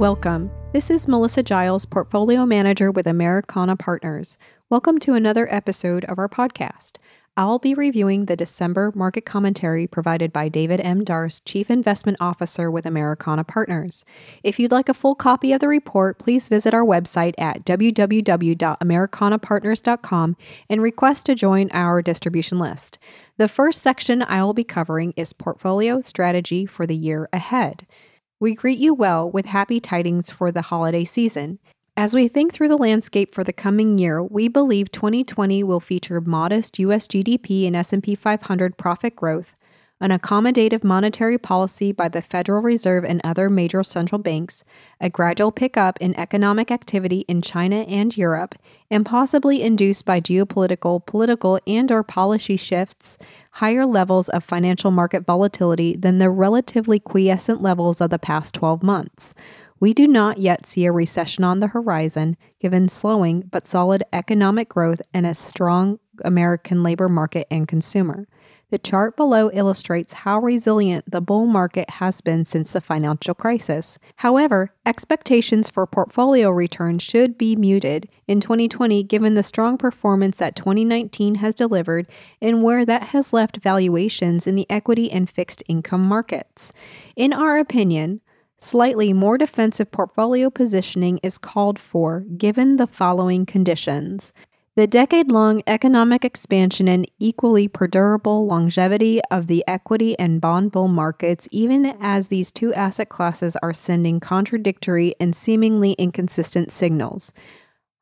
Welcome. This is Melissa Giles, Portfolio Manager with Americana Partners. Welcome to another episode of our podcast. I'll be reviewing the December market commentary provided by David M. Darst, Chief Investment Officer with Americana Partners. If you'd like a full copy of the report, please visit our website at www.americanapartners.com and request to join our distribution list. The first section I will be covering is portfolio strategy for the year ahead. We greet you well with happy tidings for the holiday season. As we think through the landscape for the coming year, we believe 2020 will feature modest US GDP and S&P 500 profit growth, an accommodative monetary policy by the Federal Reserve and other major central banks, a gradual pickup in economic activity in China and Europe, and possibly induced by geopolitical, political, and or policy shifts, higher levels of financial market volatility than the relatively quiescent levels of the past 12 months. We do not yet see a recession on the horizon, given slowing but solid economic growth and a strong American labor market and consumer. The chart below illustrates how resilient the bull market has been since the financial crisis. However, expectations for portfolio returns should be muted in 2020 given the strong performance that 2019 has delivered and where that has left valuations in the equity and fixed income markets. In our opinion, Slightly more defensive portfolio positioning is called for given the following conditions. The decade long economic expansion and equally perdurable longevity of the equity and bond bull markets, even as these two asset classes are sending contradictory and seemingly inconsistent signals.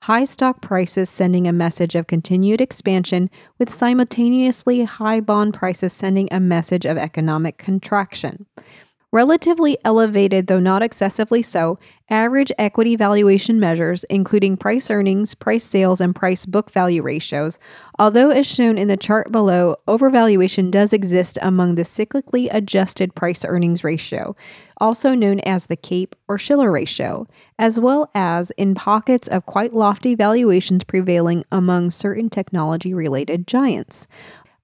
High stock prices sending a message of continued expansion, with simultaneously high bond prices sending a message of economic contraction. Relatively elevated, though not excessively so, average equity valuation measures, including price earnings, price sales, and price book value ratios. Although, as shown in the chart below, overvaluation does exist among the cyclically adjusted price earnings ratio, also known as the CAPE or Shiller ratio, as well as in pockets of quite lofty valuations prevailing among certain technology related giants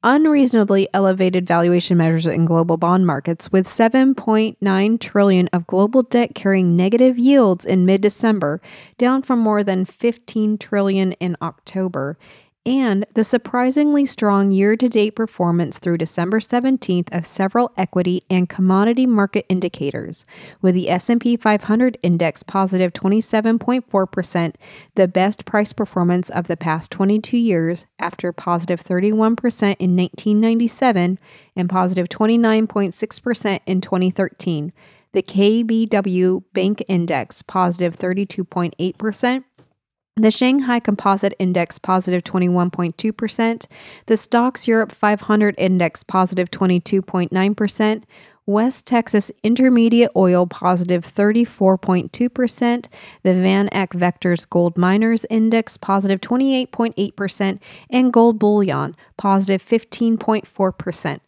unreasonably elevated valuation measures in global bond markets with 7.9 trillion of global debt carrying negative yields in mid-December, down from more than 15 trillion in October, and the surprisingly strong year-to-date performance through December 17th of several equity and commodity market indicators, with the S&P 500 index positive 27.4%, the best price performance of the past 22 years after positive 31% in 1997 and positive 29.6% in 2013. The KBW Bank Index positive 32.8%, the Shanghai Composite Index positive 21.2%, the STOXX Europe 500 Index positive 22.9%, West Texas Intermediate Oil positive 34.2%, the Van Eck Vectors Gold Miners Index positive 28.8%, and gold bullion positive 15.4%.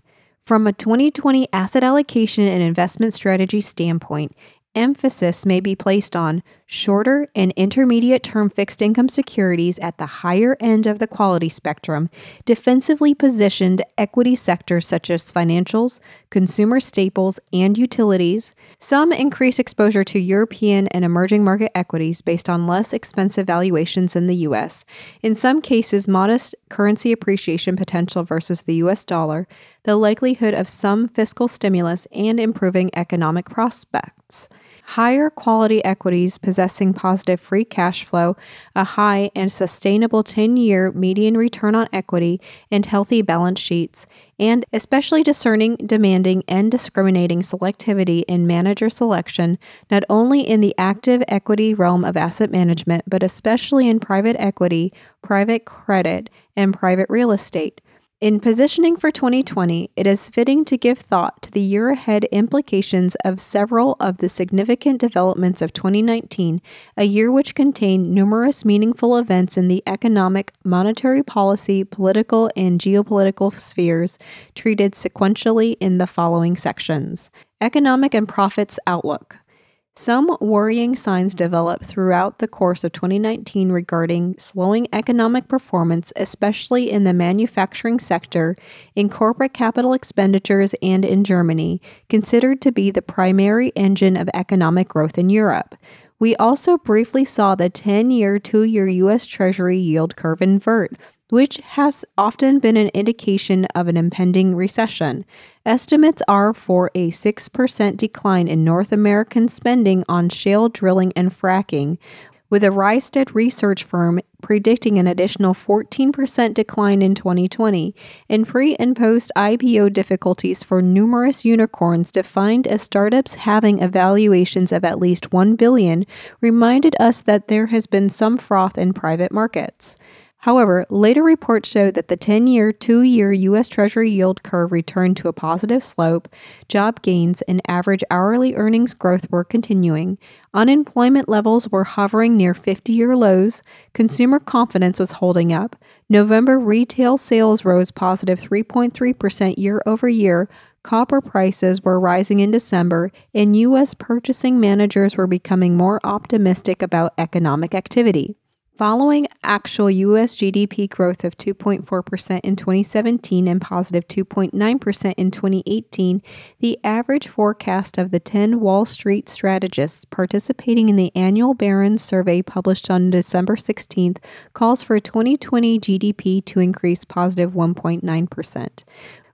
From a 2020 asset allocation and investment strategy standpoint, emphasis may be placed on shorter and intermediate term fixed income securities at the higher end of the quality spectrum, defensively positioned equity sectors such as financials, consumer staples, and utilities, some increased exposure to European and emerging market equities based on less expensive valuations in the US, in some cases, modest currency appreciation potential versus the US dollar, the likelihood of some fiscal stimulus, and improving economic prospects higher quality equities possessing positive free cash flow, a high and sustainable 10 year median return on equity, and healthy balance sheets, and especially discerning, demanding, and discriminating selectivity in manager selection, not only in the active equity realm of asset management, but especially in private equity, private credit, and private real estate. In positioning for 2020, it is fitting to give thought to the year ahead implications of several of the significant developments of 2019, a year which contained numerous meaningful events in the economic, monetary policy, political, and geopolitical spheres, treated sequentially in the following sections Economic and Profits Outlook. Some worrying signs developed throughout the course of 2019 regarding slowing economic performance, especially in the manufacturing sector, in corporate capital expenditures, and in Germany, considered to be the primary engine of economic growth in Europe. We also briefly saw the 10 year, 2 year U.S. Treasury yield curve invert, which has often been an indication of an impending recession. Estimates are for a 6% decline in North American spending on shale drilling and fracking, with a Rystad research firm predicting an additional 14% decline in 2020, and pre and post IPO difficulties for numerous unicorns defined as startups having evaluations of at least 1 billion reminded us that there has been some froth in private markets. However, later reports showed that the 10 year, two year U.S. Treasury yield curve returned to a positive slope, job gains and average hourly earnings growth were continuing, unemployment levels were hovering near 50 year lows, consumer confidence was holding up, November retail sales rose positive 3.3% year over year. Copper prices were rising in December, and U.S. purchasing managers were becoming more optimistic about economic activity. Following actual US GDP growth of 2.4% in 2017 and positive 2.9% in 2018, the average forecast of the 10 Wall Street strategists participating in the annual Barron's survey published on December 16th calls for 2020 GDP to increase positive 1.9%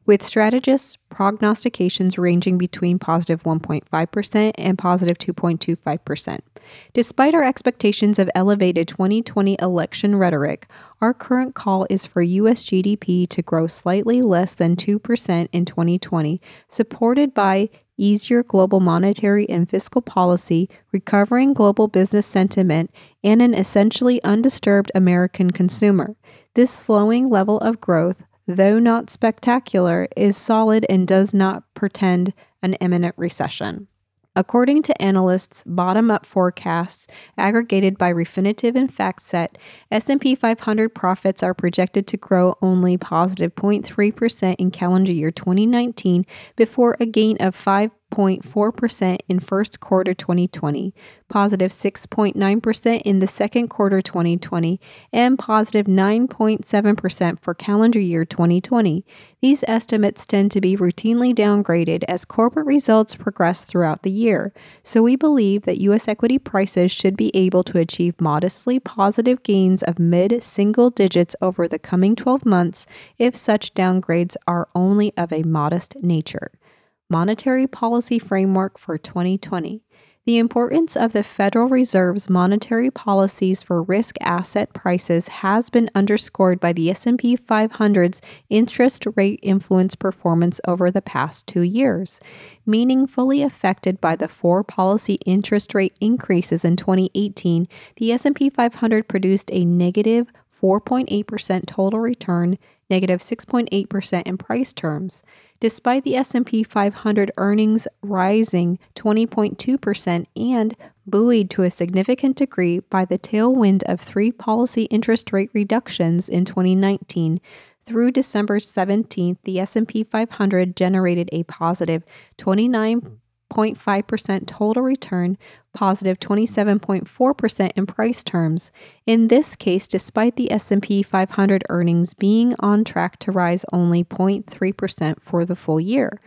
with strategists' prognostications ranging between positive 1.5% and positive 2.25%. Despite our expectations of elevated 2020 election rhetoric, our current call is for U.S. GDP to grow slightly less than 2% in 2020, supported by easier global monetary and fiscal policy, recovering global business sentiment, and an essentially undisturbed American consumer. This slowing level of growth though not spectacular, is solid and does not portend an imminent recession. According to analysts' bottom-up forecasts aggregated by Refinitiv and FactSet, S&P 500 profits are projected to grow only positive 0.3% in calendar year 2019 before a gain of 5 6.4% in first quarter 2020, positive 6.9% in the second quarter 2020, and positive 9.7% for calendar year 2020. These estimates tend to be routinely downgraded as corporate results progress throughout the year, so we believe that U.S. equity prices should be able to achieve modestly positive gains of mid single digits over the coming 12 months if such downgrades are only of a modest nature. Monetary Policy Framework for 2020. The importance of the Federal Reserve's monetary policies for risk asset prices has been underscored by the S&P 500's interest rate influence performance over the past 2 years. Meaningfully affected by the four policy interest rate increases in 2018, the S&P 500 produced a negative 4.8% total return, negative 6.8% in price terms. Despite the S&P 500 earnings rising 20.2% and buoyed to a significant degree by the tailwind of three policy interest rate reductions in 2019, through December 17th, the S&P 500 generated a positive 29 0.5% total return, positive 27.4% in price terms. In this case, despite the S&P 500 earnings being on track to rise only 0.3% for the full year.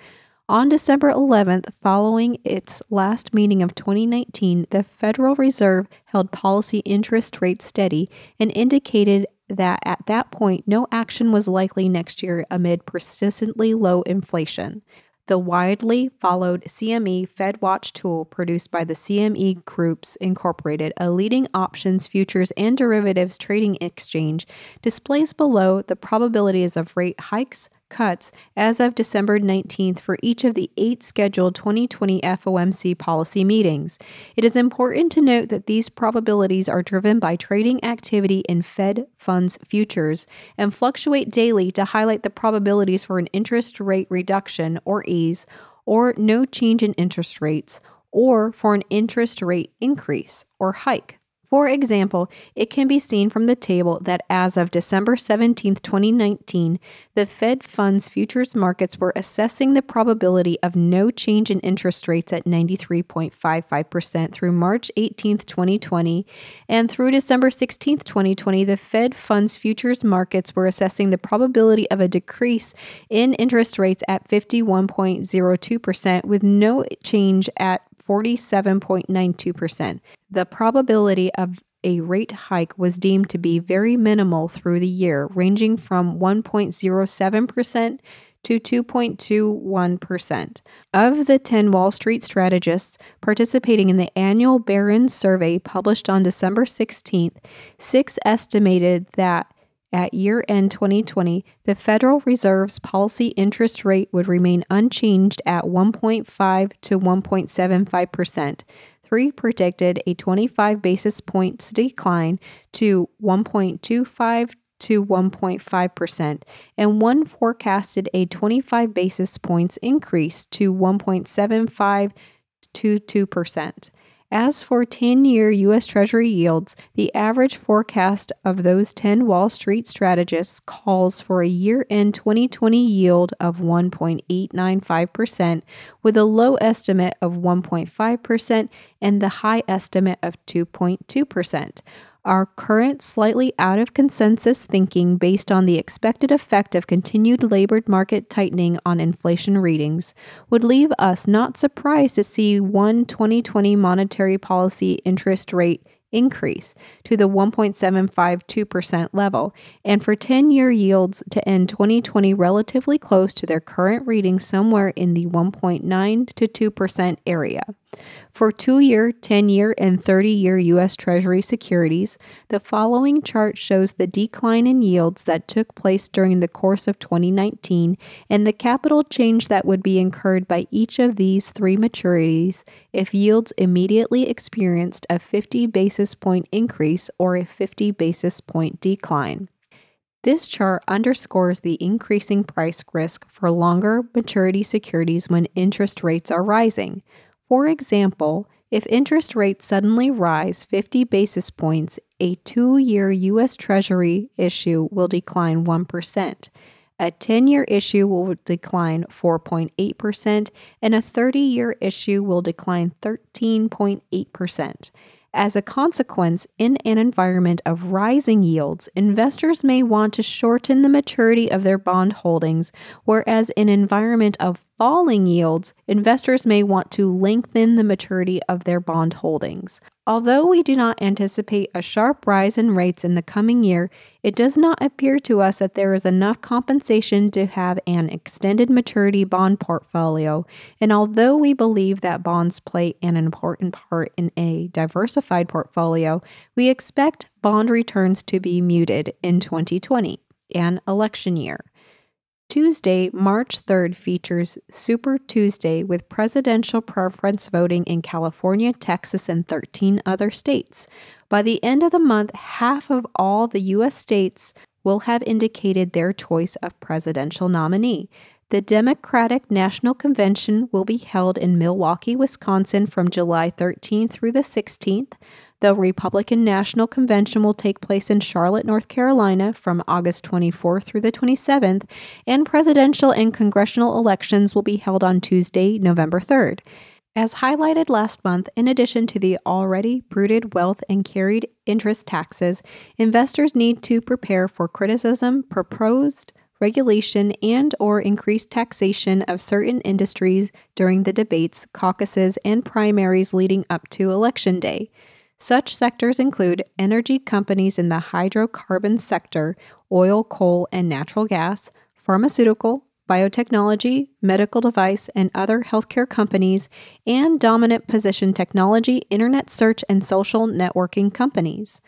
On December 11th, following its last meeting of 2019, the Federal Reserve held policy interest rates steady and indicated that at that point no action was likely next year amid persistently low inflation the widely followed CME FedWatch tool produced by the CME Groups Incorporated, a leading options, futures, and derivatives trading exchange, displays below the probabilities of rate hikes, cuts as of December 19th for each of the eight scheduled 2020 FOMC policy meetings. It is important to note that these probabilities are driven by trading activity in Fed funds futures and fluctuate daily to highlight the probabilities for an interest rate reduction or ease or no change in interest rates or for an interest rate increase or hike. For example, it can be seen from the table that as of December 17, 2019, the Fed funds futures markets were assessing the probability of no change in interest rates at 93.55% through March 18, 2020, and through December 16, 2020, the Fed funds futures markets were assessing the probability of a decrease in interest rates at 51.02% with no change at 47.92%. The probability of a rate hike was deemed to be very minimal through the year, ranging from 1.07% to 2.21%. Of the 10 Wall Street strategists participating in the annual Barron's survey published on December 16th, six estimated that at year end 2020, the Federal Reserve's policy interest rate would remain unchanged at 1.5 to 1.75%. Three predicted a 25 basis points decline to 1.25 to 1.5%, and one forecasted a 25 basis points increase to 1.75 to 2%. As for 10 year U.S. Treasury yields, the average forecast of those 10 Wall Street strategists calls for a year end 2020 yield of 1.895%, with a low estimate of 1.5% and the high estimate of 2.2%. Our current, slightly out of consensus thinking based on the expected effect of continued labor market tightening on inflation readings would leave us not surprised to see one 2020 monetary policy interest rate increase to the 1.752% level, and for 10 year yields to end 2020 relatively close to their current reading somewhere in the 1.9 to 2% area. For two year, 10 year, and 30 year U.S. Treasury securities, the following chart shows the decline in yields that took place during the course of 2019 and the capital change that would be incurred by each of these three maturities if yields immediately experienced a 50 basis point increase or a 50 basis point decline. This chart underscores the increasing price risk for longer maturity securities when interest rates are rising. For example, if interest rates suddenly rise 50 basis points, a two year U.S. Treasury issue will decline 1%. A 10 year issue will decline 4.8%, and a 30 year issue will decline 13.8%. As a consequence, in an environment of rising yields, investors may want to shorten the maturity of their bond holdings, whereas in an environment of falling yields, investors may want to lengthen the maturity of their bond holdings. Although we do not anticipate a sharp rise in rates in the coming year, it does not appear to us that there is enough compensation to have an extended maturity bond portfolio. And although we believe that bonds play an important part in a diversified portfolio, we expect bond returns to be muted in 2020, an election year. Tuesday, March 3rd features Super Tuesday with presidential preference voting in California, Texas, and 13 other states. By the end of the month, half of all the U.S. states will have indicated their choice of presidential nominee. The Democratic National Convention will be held in Milwaukee, Wisconsin from July 13th through the 16th. The Republican National Convention will take place in Charlotte, North Carolina from August 24th through the 27th, and presidential and congressional elections will be held on Tuesday, November 3rd. As highlighted last month, in addition to the already bruited wealth and carried interest taxes, investors need to prepare for criticism, proposed regulation and or increased taxation of certain industries during the debates, caucuses, and primaries leading up to election day. Such sectors include energy companies in the hydrocarbon sector, oil, coal, and natural gas, pharmaceutical, biotechnology, medical device, and other healthcare companies, and dominant position technology, internet search, and social networking companies.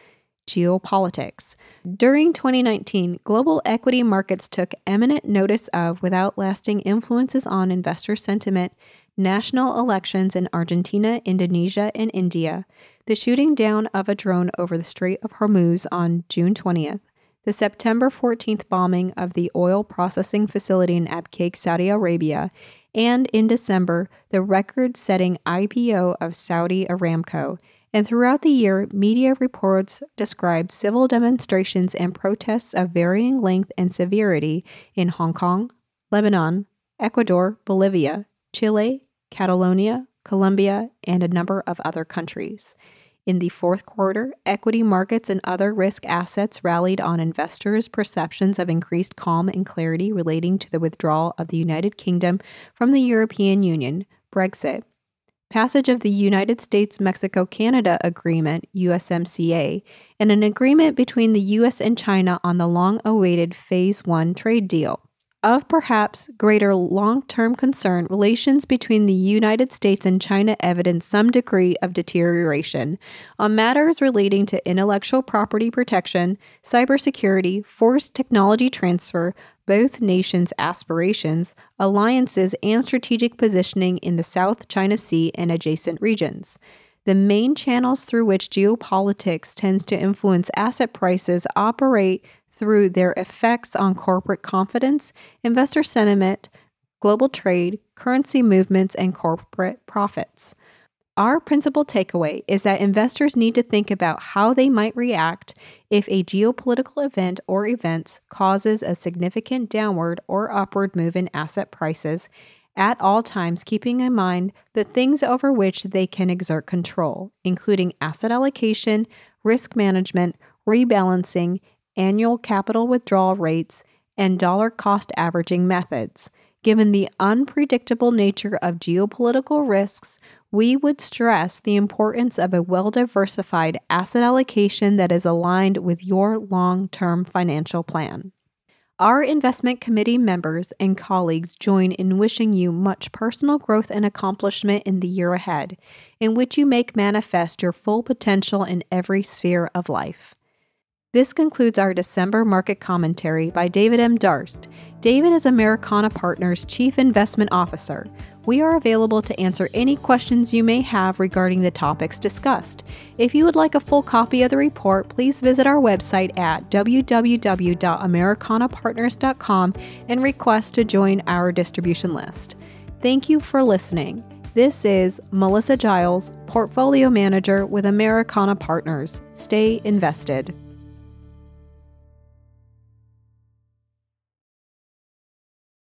Geopolitics. During 2019, global equity markets took eminent notice of, without lasting influences on investor sentiment, national elections in Argentina, Indonesia, and India, the shooting down of a drone over the Strait of Hormuz on June 20th, the September 14th bombing of the oil processing facility in Abqaiq, Saudi Arabia, and in December, the record setting IPO of Saudi Aramco. And throughout the year, media reports described civil demonstrations and protests of varying length and severity in Hong Kong, Lebanon, Ecuador, Bolivia, Chile, Catalonia, Colombia, and a number of other countries. In the fourth quarter, equity markets and other risk assets rallied on investors' perceptions of increased calm and clarity relating to the withdrawal of the United Kingdom from the European Union, Brexit, passage of the United States Mexico Canada Agreement, USMCA, and an agreement between the US and China on the long awaited Phase 1 trade deal. Of perhaps greater long term concern, relations between the United States and China evidence some degree of deterioration on matters relating to intellectual property protection, cybersecurity, forced technology transfer, both nations' aspirations, alliances, and strategic positioning in the South China Sea and adjacent regions. The main channels through which geopolitics tends to influence asset prices operate through their effects on corporate confidence, investor sentiment, global trade, currency movements, and corporate profits. Our principal takeaway is that investors need to think about how they might react if a geopolitical event or events causes a significant downward or upward move in asset prices at all times keeping in mind the things over which they can exert control, including asset allocation, risk management, rebalancing, annual capital withdrawal rates, and dollar cost averaging methods. Given the unpredictable nature of geopolitical risks, we would stress the importance of a well diversified asset allocation that is aligned with your long term financial plan. Our investment committee members and colleagues join in wishing you much personal growth and accomplishment in the year ahead, in which you make manifest your full potential in every sphere of life. This concludes our December market commentary by David M. Darst. David is Americana Partners Chief Investment Officer. We are available to answer any questions you may have regarding the topics discussed. If you would like a full copy of the report, please visit our website at www.americanapartners.com and request to join our distribution list. Thank you for listening. This is Melissa Giles, Portfolio Manager with Americana Partners. Stay invested.